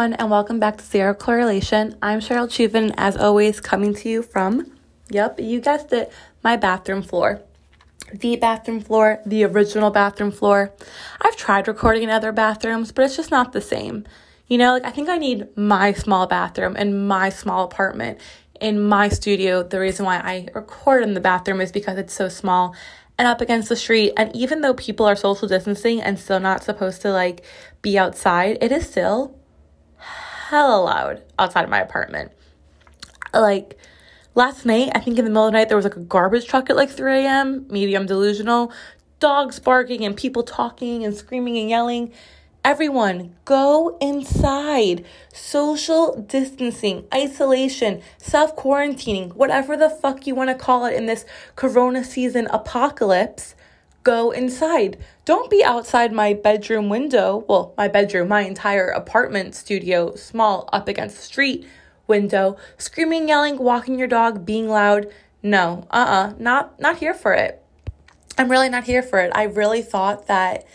everyone, and welcome back to Zero Correlation. I'm Cheryl Chuvin, as always, coming to you from, yep, you guessed it, my bathroom floor. The bathroom floor, the original bathroom floor. I've tried recording in other bathrooms, but it's just not the same. You know, like I think I need my small bathroom and my small apartment in my studio. The reason why I record in the bathroom is because it's so small and up against the street. And even though people are social distancing and still not supposed to like be outside, it is still hella loud outside of my apartment. Like last night, I think in the middle of the night, there was like a garbage truck at like 3 a.m. medium delusional. Dogs barking and people talking and screaming and yelling. Everyone, go inside. Social distancing, isolation, self quarantining, whatever the fuck you want to call it in this corona season apocalypse, go inside. Don't be outside my bedroom window. Well, my bedroom, my entire apartment studio, small, up against the street window, screaming, yelling, walking your dog, being loud. No, uh uh-uh, uh, not, not here for it. I'm really not here for it. I really thought that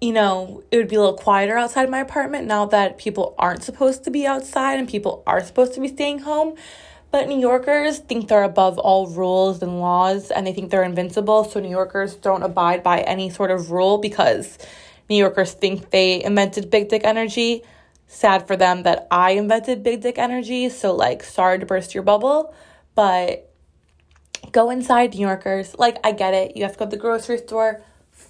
you know, it would be a little quieter outside my apartment now that people aren't supposed to be outside and people are supposed to be staying home. But New Yorkers think they're above all rules and laws and they think they're invincible. So New Yorkers don't abide by any sort of rule because New Yorkers think they invented big dick energy. Sad for them that I invented big dick energy. So, like, sorry to burst your bubble, but go inside, New Yorkers. Like, I get it. You have to go to the grocery store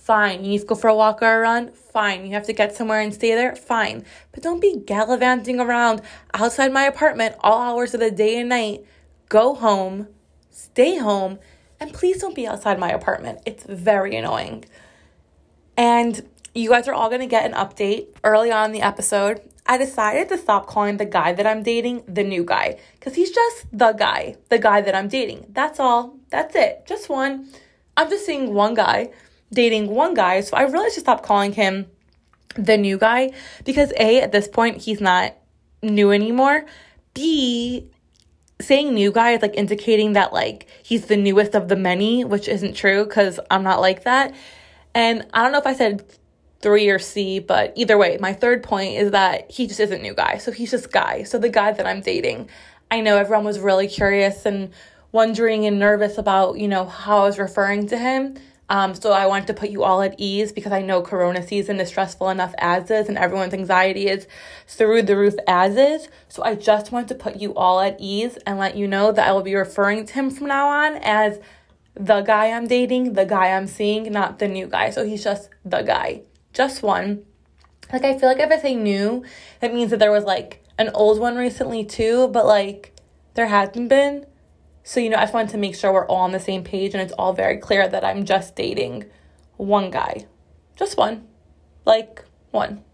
Fine. You need to go for a walk or a run? Fine. You have to get somewhere and stay there? Fine. But don't be gallivanting around outside my apartment all hours of the day and night. Go home, stay home, and please don't be outside my apartment. It's very annoying. And you guys are all to get an update early on in the episode. I decided to stop calling the guy that I'm dating the new guy because he's just the guy, the guy that I'm dating. That's all. That's it. Just one. I'm just seeing one guy dating one guy. So I really should stop calling him the new guy because A, at this point, he's not new anymore. B, saying new guy is like indicating that like he's the newest of the many, which isn't true because I'm not like that. And I don't know if I said three or C, but either way, my third point is that he just isn't new guy. So he's just guy. So the guy that I'm dating, I know everyone was really curious and wondering and nervous about, you know, how I was referring to him. Um, so I wanted to put you all at ease because I know Corona season is stressful enough as is, and everyone's anxiety is through the roof as is. So I just want to put you all at ease and let you know that I will be referring to him from now on as the guy I'm dating, the guy I'm seeing, not the new guy. So he's just the guy, just one. Like I feel like if I say new, that means that there was like an old one recently too, but like there hasn't been. So, you know, I just wanted to make sure we're all on the same page and it's all very clear that I'm just dating one guy. Just one. Like, one.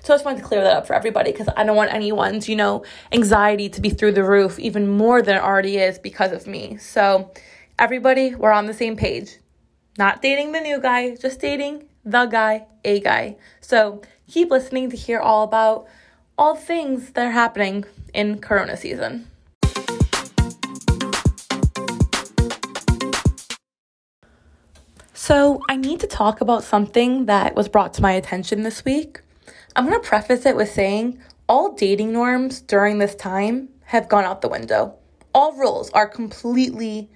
So I just wanted to clear that up for everybody because I don't want anyone's, you know, anxiety to be through the roof even more than it already is because of me. So, everybody, we're on the same page. Not dating the new guy, just dating the guy, a guy. So, keep listening to hear all about all things that are happening in Corona season. So, I need to talk about something that was brought to my attention this week. I'm going to preface it with saying all dating norms during this time have gone out the window. All rules are completely,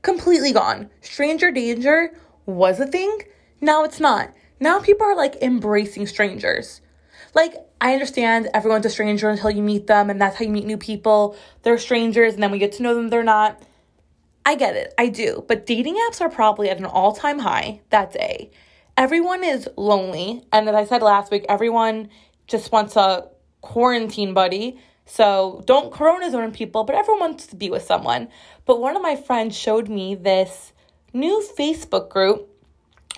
completely gone. Stranger danger was a thing, now it's not. Now people are like embracing strangers. Like, I understand everyone's a stranger until you meet them, and that's how you meet new people. They're strangers, and then we get to know them, they're not. I get it, I do. But dating apps are probably at an all time high. That's A. Everyone is lonely. And as I said last week, everyone just wants a quarantine buddy. So don't corona zone people, but everyone wants to be with someone. But one of my friends showed me this new Facebook group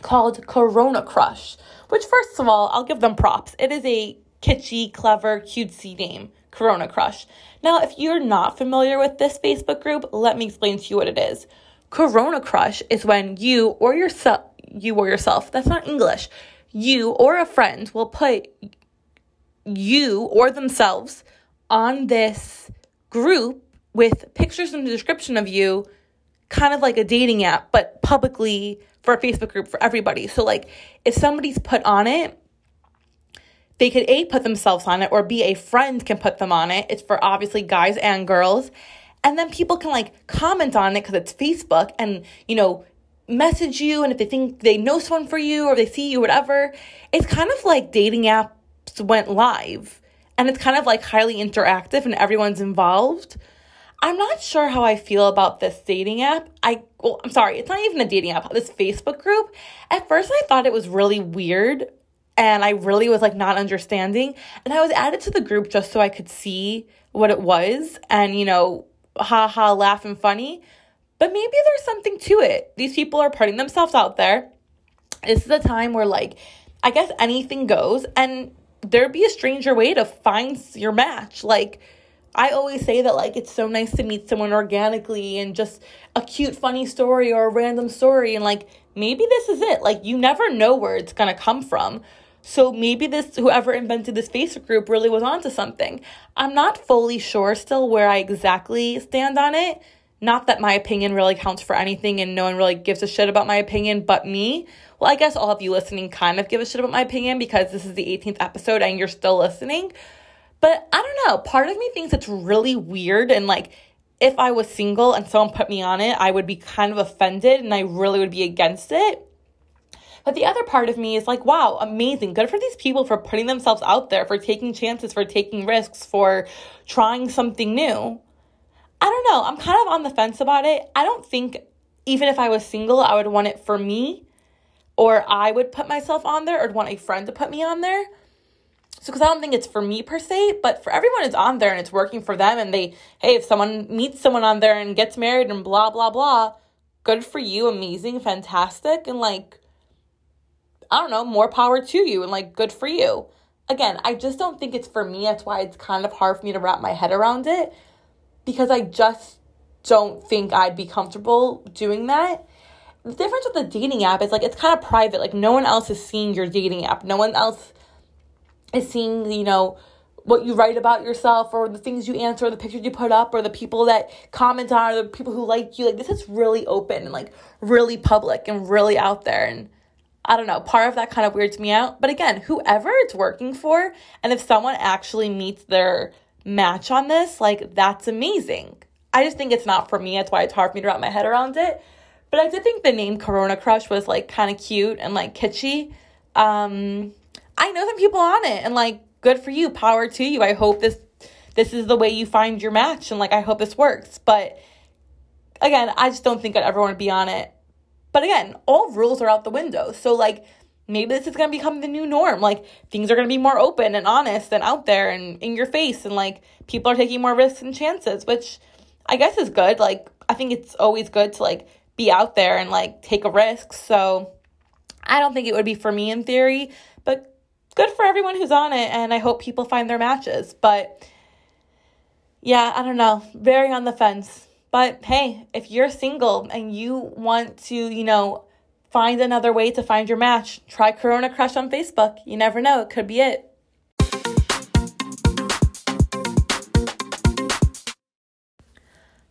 called Corona Crush, which, first of all, I'll give them props. It is a kitschy, clever, cutesy name. Corona Crush. Now, if you're not familiar with this Facebook group, let me explain to you what it is. Corona Crush is when you or yourself, you or yourself, that's not English, you or a friend will put you or themselves on this group with pictures and the description of you, kind of like a dating app, but publicly for a Facebook group for everybody. So, like, if somebody's put on it, they could A, put themselves on it, or B, a friend can put them on it. It's for obviously guys and girls. And then people can like comment on it because it's Facebook and, you know, message you. And if they think they know someone for you or they see you, whatever, it's kind of like dating apps went live. And it's kind of like highly interactive and everyone's involved. I'm not sure how I feel about this dating app. I well, I'm sorry, it's not even a dating app. This Facebook group. At first I thought it was really weird and I really was like not understanding. And I was added to the group just so I could see what it was and, you know, ha ha, laugh and funny. But maybe there's something to it. These people are putting themselves out there. This is a time where, like, I guess anything goes, and there'd be a stranger way to find your match. Like, I always say that, like, it's so nice to meet someone organically and just a cute, funny story or a random story. And, like, maybe this is it. Like, you never know where it's to come from. So maybe this whoever invented this Facebook group really was onto something. I'm not fully sure still where I exactly stand on it. Not that my opinion really counts for anything and no one really gives a shit about my opinion but me. Well, I guess all of you listening kind of give a shit about my opinion because this is the 18th episode and you're still listening. But I don't know, part of me thinks it's really weird and like if I was single and someone put me on it, I would be kind of offended and I really would be against it. But the other part of me is like, wow, amazing. Good for these people for putting themselves out there, for taking chances, for taking risks, for trying something new. I don't know. I'm kind of on the fence about it. I don't think, even if I was single, I would want it for me, or I would put myself on there, or want a friend to put me on there. So, because I don't think it's for me per se, but for everyone it's on there and it's working for them, and they, hey, if someone meets someone on there and gets married and blah, blah, blah, good for you, amazing, fantastic, and like, I don't know, more power to you and like good for you. Again, I just don't think it's for me. That's why it's kind of hard for me to wrap my head around it because I just don't think I'd be comfortable doing that. The difference with the dating app is like it's kind of private. Like no one else is seeing your dating app. No one else is seeing, you know, what you write about yourself or the things you answer or the pictures you put up or the people that comment on or the people who like you. Like this is really open and like really public and really out there and I don't know, part of that kind of weirds me out. But again, whoever it's working for, and if someone actually meets their match on this, like that's amazing. I just think it's not for me. That's why it's hard for me to wrap my head around it. But I did think the name Corona Crush was like kind of cute and like kitschy. Um, I know some people on it, and like good for you, power to you. I hope this this is the way you find your match, and like I hope this works. But again, I just don't think I'd ever want to be on it but again, all rules are out the window. So, like, maybe this is going to become the new norm. Like, things are going to be more open and honest and out there and in your face. And, like, people are taking more risks and chances, which I guess is good. Like, I think it's always good to, like, be out there and, like, take a risk. So, I don't think it would be for me in theory, but good for everyone who's on it. And I hope people find their matches. But, yeah, I don't know. Very on the fence. But hey, if you're single and you want to, you know, find another way to find your match, try Corona Crush on Facebook. You never know, it could be it.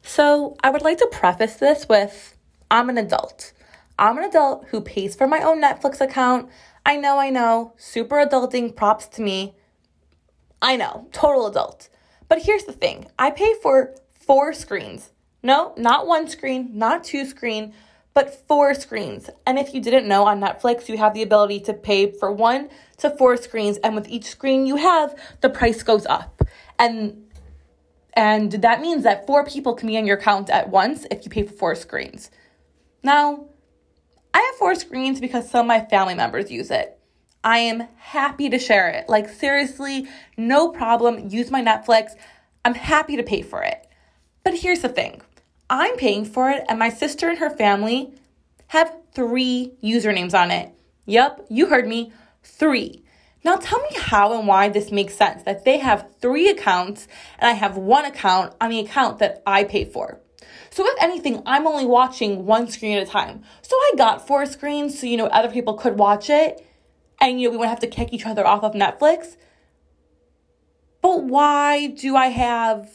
So, I would like to preface this with I'm an adult. I'm an adult who pays for my own Netflix account. I know, I know, super adulting, props to me. I know, total adult. But here's the thing I pay for four screens no, not one screen, not two screen, but four screens. And if you didn't know, on Netflix, you have the ability to pay for one to four screens, and with each screen you have, the price goes up. And and that means that four people can be on your account at once if you pay for four screens. Now, I have four screens because some of my family members use it. I am happy to share it. Like, seriously, no problem. Use my Netflix. I'm happy to pay for it. But here's the thing I'm paying for it, and my sister and her family have three usernames on it. Yep, you heard me, three. Now tell me how and why this makes sense that they have three accounts and I have one account on the account that I pay for. So if anything, I'm only watching one screen at a time. So I got four screens so you know other people could watch it and you know we wouldn't have to kick each other off of Netflix. But why do I have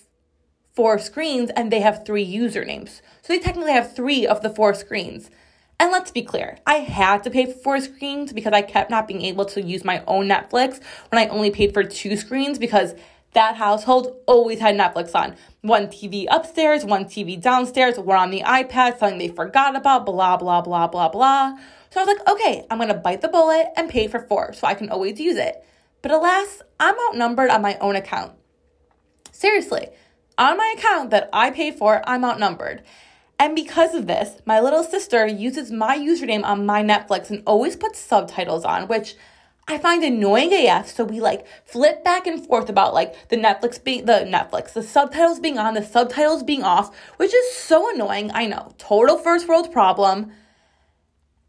four screens and they have three usernames. So they technically have three of the four screens. And let's be clear, I had to pay for four screens because I kept not being able to use my own Netflix when I only paid for two screens because that household always had Netflix on. One TV upstairs, one TV downstairs, one on the iPad, something they forgot about, blah, blah, blah, blah, blah. So I was like, okay, I'm gonna bite the bullet and pay for four so I can always use it. But alas, I'm outnumbered on my own account. Seriously, on my account that I pay for, I'm outnumbered. And because of this, my little sister uses my username on my Netflix and always puts subtitles on, which I find annoying AF. So we like flip back and forth about like the Netflix being the Netflix, the subtitles being on, the subtitles being off, which is so annoying. I know, total first world problem.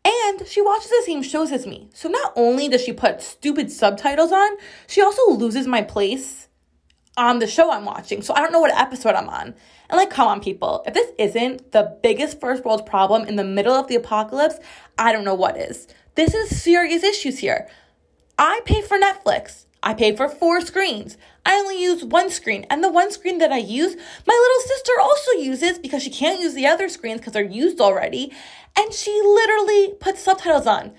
And she watches the same shows as me. So not only does she put stupid subtitles on, she also loses my place on the show I'm watching. So I don't know what episode I'm on. And like, come on, people. If this isn't the biggest first world problem in the middle of the apocalypse, I don't know what is. This is serious issues here. I pay for Netflix. I pay for four screens. I only use one screen. And the one screen that I use, my little sister also uses because she can't use the other screens because they're used already. And she literally puts subtitles on.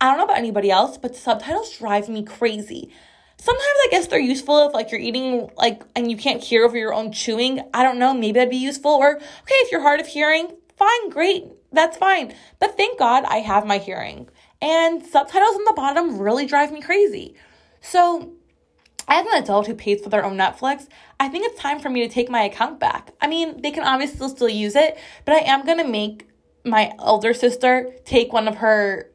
I don't know about anybody else, but subtitles drive me crazy. Sometimes I guess they're useful if like you're eating like and you can't hear over your own chewing. I don't know, maybe that'd be useful. Or okay, if you're hard of hearing, fine, great, that's fine. But thank God I have my hearing. And subtitles on the bottom really drive me crazy. So as an adult who pays for their own Netflix, I think it's time for me to take my account back. I mean, they can obviously still use it, but I am gonna make my elder sister take one of her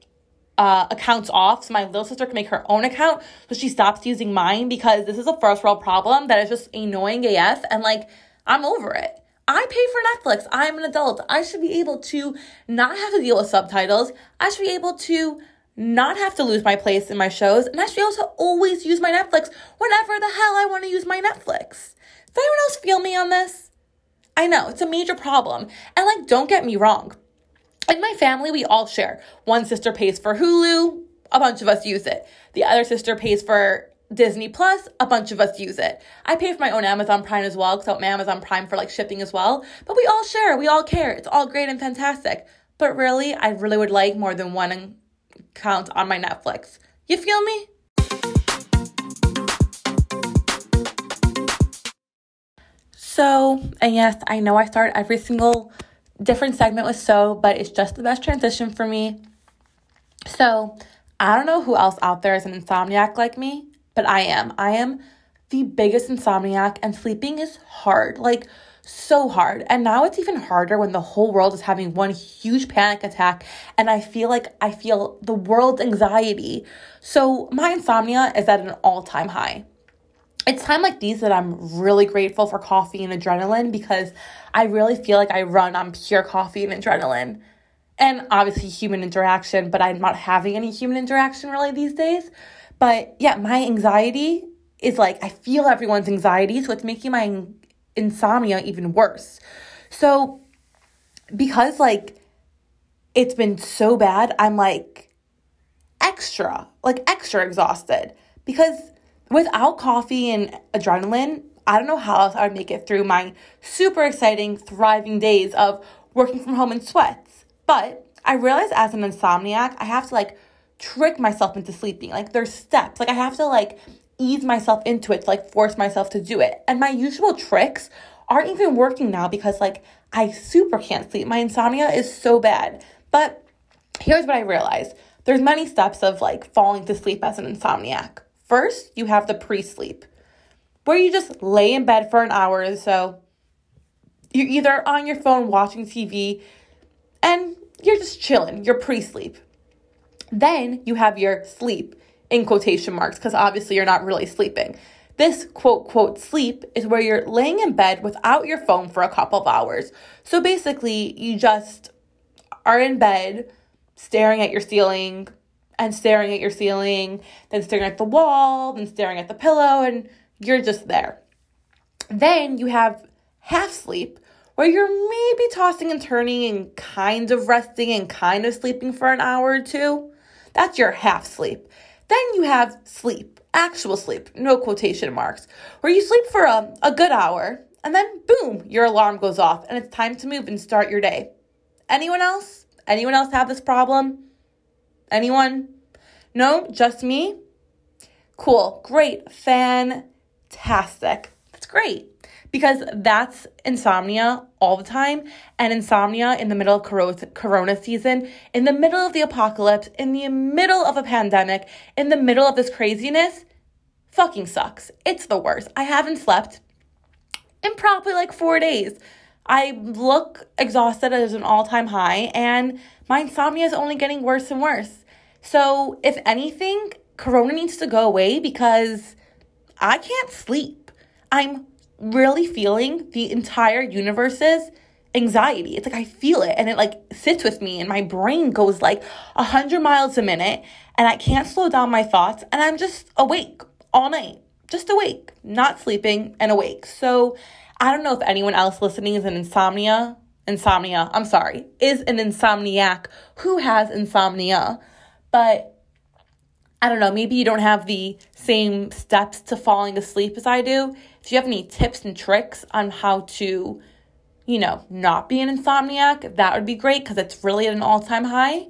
uh, accounts off so my little sister can make her own account so she stops using mine because this is a first world problem that is just annoying AF and like I'm over it. I pay for Netflix. I'm an adult. I should be able to not have to deal with subtitles. I should be able to not have to lose my place in my shows. And I should also always use my Netflix whenever the hell I want to use my Netflix. Does anyone else feel me on this? I know, it's a major problem. And like, don't get me wrong. In my family, we all share. One sister pays for Hulu, a bunch of us use it. The other sister pays for Disney Plus, a bunch of us use it. I pay for my own Amazon Prime as well, because I'm Amazon Prime for like shipping as well. But we all share, we all care. It's all great and fantastic. But really, I really would like more than one account on my Netflix. You feel me? So, and yes, I know I start every single different segment with so, but it's just the best transition for me. So, I don't know who else out there is an insomniac like me, but I am. I am the biggest insomniac, and sleeping is hard. Like, so hard. And now it's even harder when the whole world is having one huge panic attack and I feel like I feel the world's anxiety. So my insomnia is at an all-time high. It's time like these that I'm really grateful for coffee and adrenaline because I really feel like I run on pure coffee and adrenaline. And obviously human interaction, but I'm not having any human interaction really these days. But yeah, my anxiety is like I feel everyone's anxiety, so it's making my insomnia even worse. So, because like it's been so bad, I'm like extra, like extra exhausted because without coffee and adrenaline, I don't know how else I would make it through my super exciting, thriving days of working from home in sweats. But I realize as an insomniac, I have to like trick myself into sleeping. Like there's steps. Like I have to like ease myself into it to like force myself to do it. And my usual tricks aren't even working now because like I super can't sleep. My insomnia is so bad. But here's what I realized. There's many steps of like falling to sleep as an insomniac. First, you have the pre-sleep where you just lay in bed for an hour or so. You're either on your phone watching TV and you're just chilling, you're pre-sleep. Then you have your sleep in quotation marks because obviously you're not really sleeping. This quote, quote, sleep is where you're laying in bed without your phone for a couple of hours. So basically, you just are in bed staring at your ceiling and staring at your ceiling, then staring at the wall, then staring at the pillow, and you're just there. Then you have half sleep, where you're maybe tossing and turning and kind of resting and kind of sleeping for an hour or two. That's your half sleep. Then you have sleep, actual sleep, no quotation marks, where you sleep for a, a good hour and then boom, your alarm goes off and it's time to move and start your day. Anyone else? Anyone else have this problem? Anyone? No, just me? Cool, great, fantastic. That's great. Because that's insomnia all the time and insomnia in the middle of corona season in the middle of the apocalypse in the middle of a pandemic in the middle of this craziness fucking sucks. It's the worst. I haven't slept in probably like four days. I look exhausted as an all-time high and my insomnia is only getting worse and worse so if anything corona needs to go away because i can't sleep i'm really feeling the entire universe's anxiety. It's like I feel it and it like sits with me and my brain goes like 100 miles a minute and I can't slow down my thoughts and I'm just awake all night. Just awake, not sleeping and awake. So I don't know if anyone else listening is an insomnia, insomnia, I'm sorry, is an insomniac who has insomnia. But I don't know, maybe you don't have the same steps to falling asleep as I do. If you have any tips and tricks on how to, you know, not be an insomniac, that would be great because it's really at an all time high.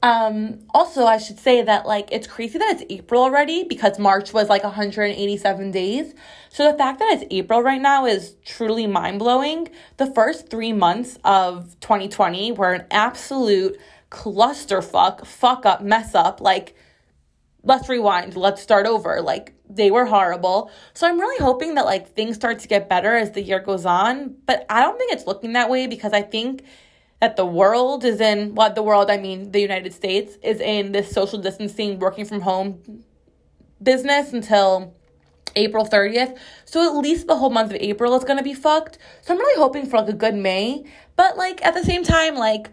Um, also, I should say that like it's crazy that it's April already because March was like 187 days. So the fact that it's April right now is truly mind blowing. The first three months of 2020 were an absolute clusterfuck, fuck up, mess up. Like, let's rewind, let's start over. Like, they were horrible. So I'm really hoping that like things start to get better as the year goes on, but I don't think it's looking that way because I think that the world is in what well, the world, I mean the United States is in this social distancing working from home business until April 30th. So at least the whole month of April is going to be fucked. So I'm really hoping for like a good May, but like at the same time like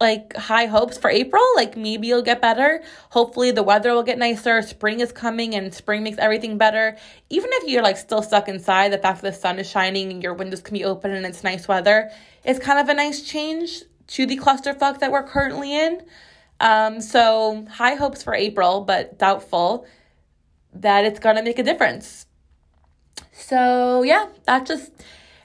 like high hopes for April. Like maybe it'll get better. Hopefully the weather will get nicer. Spring is coming and spring makes everything better. Even if you're like still stuck inside, the fact that the sun is shining and your windows can be open and it's nice weather is kind of a nice change to the clusterfuck that we're currently in. Um, so high hopes for April, but doubtful that it's gonna make a difference. So yeah, that just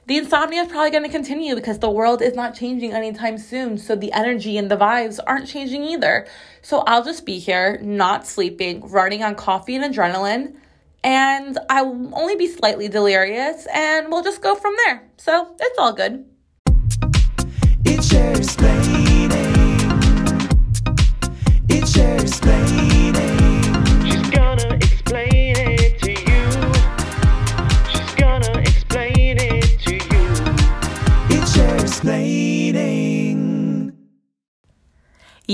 the insomnia is probably going to continue because the world is not changing anytime soon. So the energy and the vibes aren't changing either. So I'll just be here, not sleeping, running on coffee and adrenaline, and I will only be slightly delirious, and we'll just go from there. So it's all good. It's explaining. It's explaining.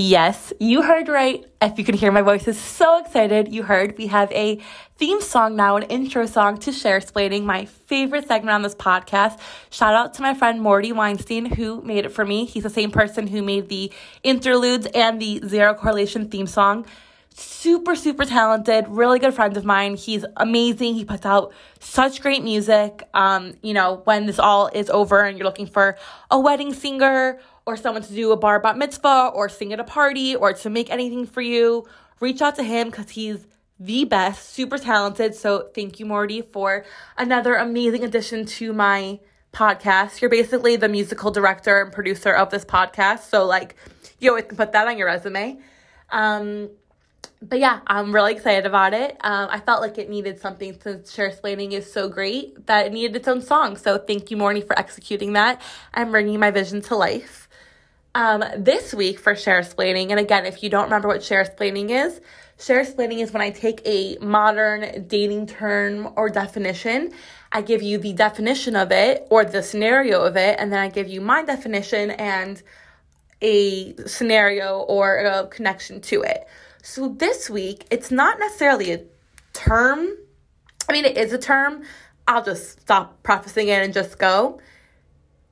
Yes, you heard right. If you can hear my voice is so excited, you heard we have a theme song now, an intro song to share explaining my favorite segment on this podcast. Shout out to my friend Morty Weinstein who made it for me. He's the same person who made the interludes and the zero correlation theme song. Super, super talented, really good friend of mine. He's amazing. He puts out such great music. Um, you know, when this all is over and you're looking for a wedding singer or someone to do a bar bat mitzvah or sing at a party or to make anything for you, reach out to him because he's the best, super talented. So thank you, Morty, for another amazing addition to my podcast. You're basically the musical director and producer of this podcast. So like you always can put that on your resume. Um, but yeah, I'm really excited about it. Um, I felt like it needed something since Share Explaining is so great that it needed its own song. So thank you, Morty, for executing that and bringing my vision to life. Um, this week for share explaining, and again, if you don't remember what share explaining is, share explaining is when I take a modern dating term or definition, I give you the definition of it or the scenario of it, and then I give you my definition and a scenario or a connection to it. So this week, it's not necessarily a term. I mean, it is a term. I'll just stop prefacing it and just go.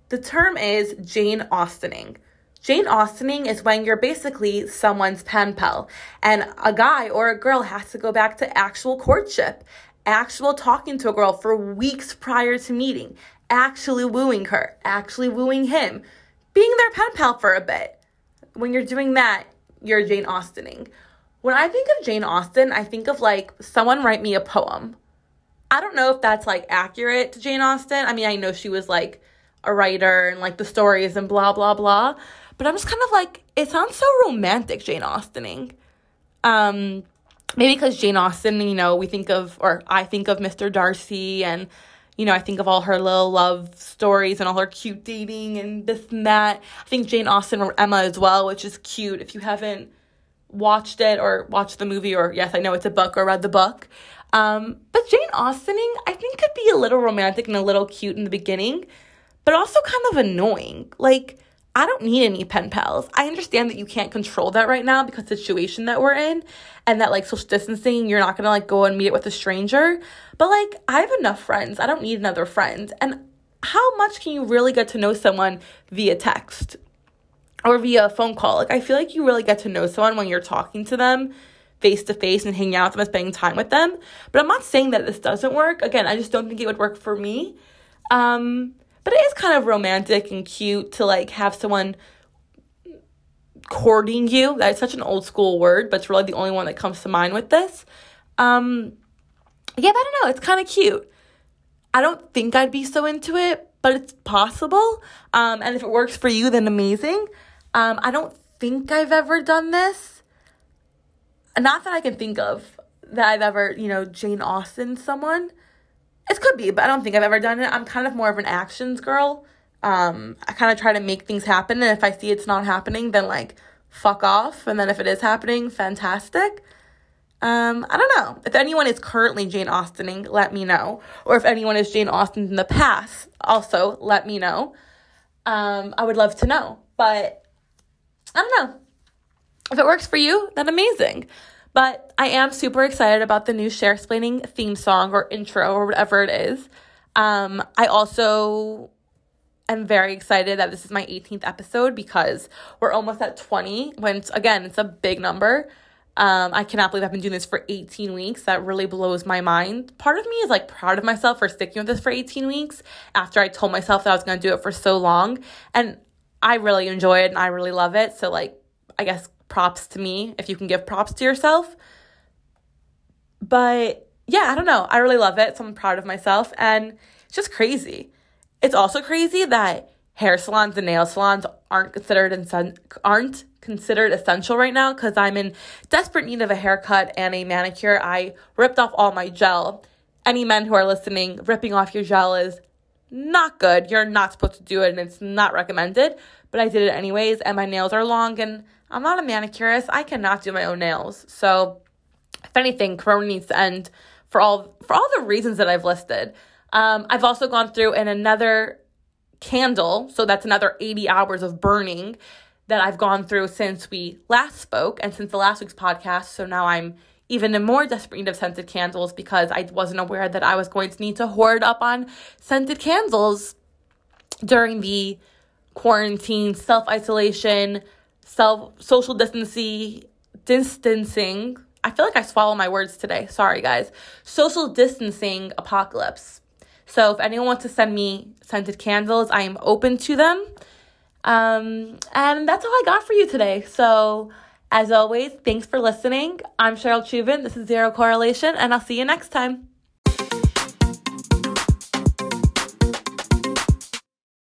The term is Jane Austening. Jane Austening is when you're basically someone's pen pal, and a guy or a girl has to go back to actual courtship, actual talking to a girl for weeks prior to meeting, actually wooing her, actually wooing him, being their pen pal for a bit. When you're doing that, you're Jane Austening. When I think of Jane Austen, I think of like someone write me a poem. I don't know if that's like accurate to Jane Austen. I mean, I know she was like a writer and like the stories and blah, blah, blah. but I'm just kind of like, it sounds so romantic, Jane Austening. Um, maybe because Jane Austen, you know, we think of, or I think of Mr. Darcy, and, you know, I think of all her little love stories and all her cute dating and this and that. I think Jane Austen or Emma as well, which is cute. If you haven't watched it or watched the movie, or yes, I know it's a book or read the book. Um, but Jane Austening, I think, could be a little romantic and a little cute in the beginning, but also kind of annoying. Like, I don't need any pen pals. I understand that you can't control that right now because the situation that we're in and that like social distancing, you're not gonna like go and meet it with a stranger. But like I have enough friends. I don't need another friend. And how much can you really get to know someone via text or via phone call? Like I feel like you really get to know someone when you're talking to them face to face and hanging out with them and spending time with them. But I'm not saying that this doesn't work. Again, I just don't think it would work for me. Um but it is kind of romantic and cute to like have someone courting you. That's such an old school word, but it's really the only one that comes to mind with this. Um, yeah, I don't know. It's kind of cute. I don't think I'd be so into it, but it's possible. Um, and if it works for you, then amazing. Um, I don't think I've ever done this. Not that I can think of that I've ever, you know, Jane Austen someone. It could be, but I don't think I've ever done it. I'm kind of more of an actions girl. Um, I kind of try to make things happen, and if I see it's not happening, then like fuck off. And then if it is happening, fantastic. Um, I don't know. If anyone is currently Jane Austening, let me know. Or if anyone is Jane Austen in the past, also let me know. Um, I would love to know. But I don't know. If it works for you, then amazing. But I am super excited about the new share explaining theme song or intro or whatever it is. Um, I also am very excited that this is my 18th episode because we're almost at 20. When it's, again, it's a big number. Um, I cannot believe I've been doing this for 18 weeks. That really blows my mind. Part of me is like proud of myself for sticking with this for 18 weeks after I told myself that I was going to do it for so long. And I really enjoy it and I really love it. So, like, I guess props to me if you can give props to yourself. But yeah, I don't know. I really love it. So I'm proud of myself. And it's just crazy. It's also crazy that hair salons and nail salons aren't considered in, aren't considered essential right now because I'm in desperate need of a haircut and a manicure. I ripped off all my gel. Any men who are listening, ripping off your gel is not good. You're not supposed to do it and it's not recommended. But I did it anyways, and my nails are long and I'm not a manicurist. I cannot do my own nails. So, if anything, Corona needs to end for all for all the reasons that I've listed. Um, I've also gone through in another candle, so that's another 80 hours of burning that I've gone through since we last spoke and since the last week's podcast. So now I'm even more desperate need of scented candles because I wasn't aware that I was going to need to hoard up on scented candles during the quarantine, self isolation, self social distancing distancing. I feel like I swallow my words today. Sorry guys. Social distancing apocalypse. So if anyone wants to send me scented candles, I am open to them. Um, and that's all I got for you today. So as always, thanks for listening. I'm Cheryl Chuvin. This is Zero Correlation, and I'll see you next time.